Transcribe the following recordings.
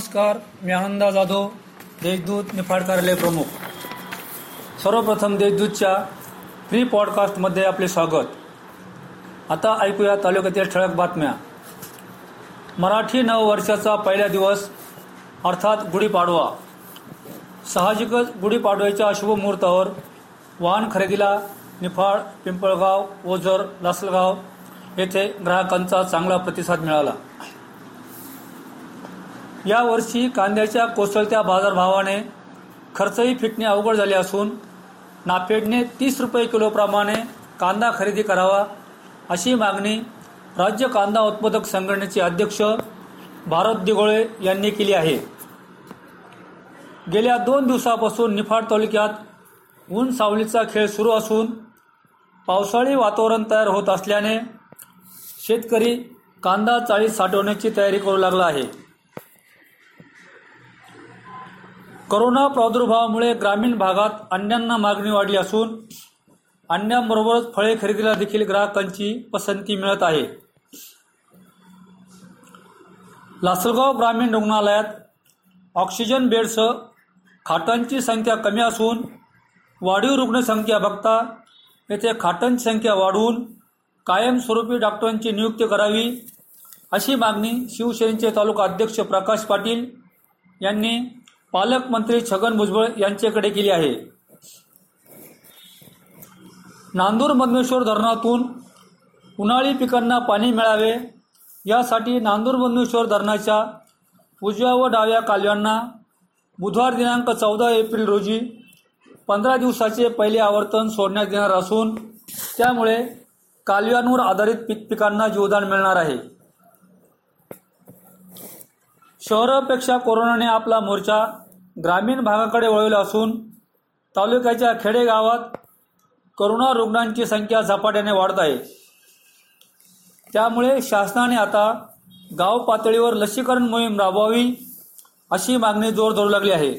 नमस्कार मी आनंदा जाधव देशदूत निफाड कार्यालय प्रमुख. सर्वप्रथम देशदूतच्या फ्री पॉडकास्टमध्ये आपले स्वागत. आता ऐकूया तालुक्यातील ठळक बातम्या. मराठी नववर्षाचा पहिला दिवस अर्थात गुढीपाडवा. साहजिकच गुढीपाडव्याच्या शुभमुहूर्तावर वाहन खरेदीला निफाड पिंपळगाव ओझर लासलगाव येथे ग्राहकांचा चांगला प्रतिसाद मिळाला. यावर्षी कांद्याच्या कोसळत्या बाजारभावाने खर्चही फिटणे अवघड झाले असून नाफेडने तीस रुपये किलोप्रमाणे कांदा खरेदी करावा अशी मागणी राज्य कांदा उत्पादक संघटनेचे अध्यक्ष भारत दिगोळे यांनी केली आहे. गेल्या दोन दिवसापासून निफाड तालुक्यात ऊन सावलीचा खेळ सुरू असून पावसाळी वातावरण तयार होत असल्याने शेतकरी कांदा चाळीत साठवण्याची तयारी करू लागला आहे. कोरोना प्रादुर्भावामुळे ग्रामीण भागात अन्यांना मागणी वाढली असून अन्यांबरोबरच फळे खरेदीला देखील ग्राहकांची पसंती मिळत आहे. लासलगाव ग्रामीण रुग्णालयात ऑक्सिजन बेडसह खाटांची संख्या कमी असून वाढीव रुग्णसंख्या बघता येथे खाटांची संख्या वाढवून कायमस्वरूपी डॉक्टरांची नियुक्ती करावी अशी मागणी शिवसेनेचे तालुका अध्यक्ष प्रकाश पाटील यांनी पालकमंत्री छगन भुजबळ यांच्याकडे केली आहे. नांदूर मधमेश्वर धरणातून उन्हाळी पिकांना पाणी मिळावे यासाठी नांदूर मधमेश्वर धरणाच्या उजव्या व डाव्या कालव्यांना बुधवार दिनांक चौदा एप्रिल रोजी पंधरा दिवसाचे पहिले आवर्तन सोडण्यात येणार असून त्यामुळे कालव्यांवर आधारित पीक पिकांना जीवदान मिळणार आहे. शहरापेक्षा कोरोनाने आपला मोर्चा ग्रामीण भागाकडे वळवला असून तालुक्याच्या खेडेगावात करोना रुग्णांची संख्या झपाट्याने वाढत आहे. त्यामुळे शासनाने आता गाव पातळीवर लसीकरण मोहीम राबवावी अशी मागणी जोर धरू लागली आहे.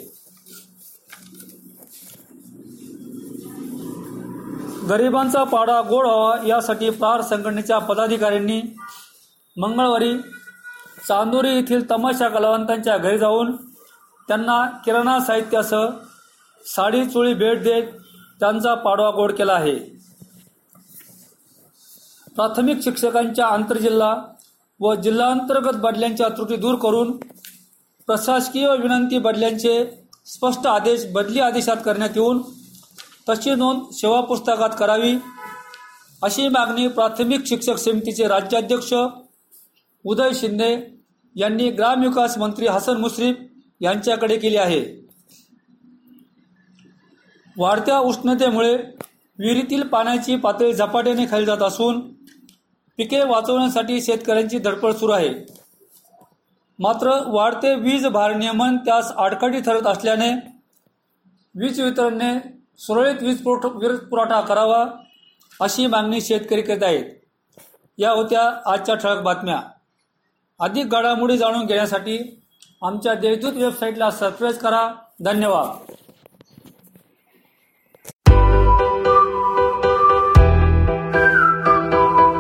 गरिबांचा पाडा गोड व्हावा यासाठी प्रार संघटनेच्या पदाधिकाऱ्यांनी मंगळवारी चांदोरी येथील तमाशा कलावंतांच्या घरी जाऊन त्यांना किराणा साहित्यासह साडी चोळी भेट देत त्यांचा पाडवा गोड केला आहे. प्राथमिक शिक्षकांच्या आंतरजिल्हा व जिल्हांतर्गत बदल्यांच्या त्रुटी दूर करून प्रशासकीय विनंती बदल्यांचे स्पष्ट आदेश बदली आदेशात करण्यात येऊन तशी नोंद सेवा पुस्तकात करावी अशी मागणी प्राथमिक शिक्षक समितीचे राज्याध्यक्ष उदय शिंदे यांनी ग्रामविकास मंत्री हसन मुश्रीफ यांच्याकडे केली आहे. वाढत्या उष्णतेमुळे विहिरीतील पाण्याची पातळी झपाट्याने खाली जात असून पिके वाचवण्यासाठी शेतकऱ्यांची धडपड सुरू आहे. मात्र वाढते वीज भारनियमन त्यास आडकाठी ठरत असल्याने वीज वितरणने सुरळीत वीज पुरवठा वीज पुरवठा करावा अशी मागणी शेतकरी करीत आहेत. या होत्या आजच्या ठळक बातम्या. अधिक घडामोडी जाणून घेण्यासाठी आमच्या देशदूत वेबसाईटला सबस्क्राईब करा. धन्यवाद.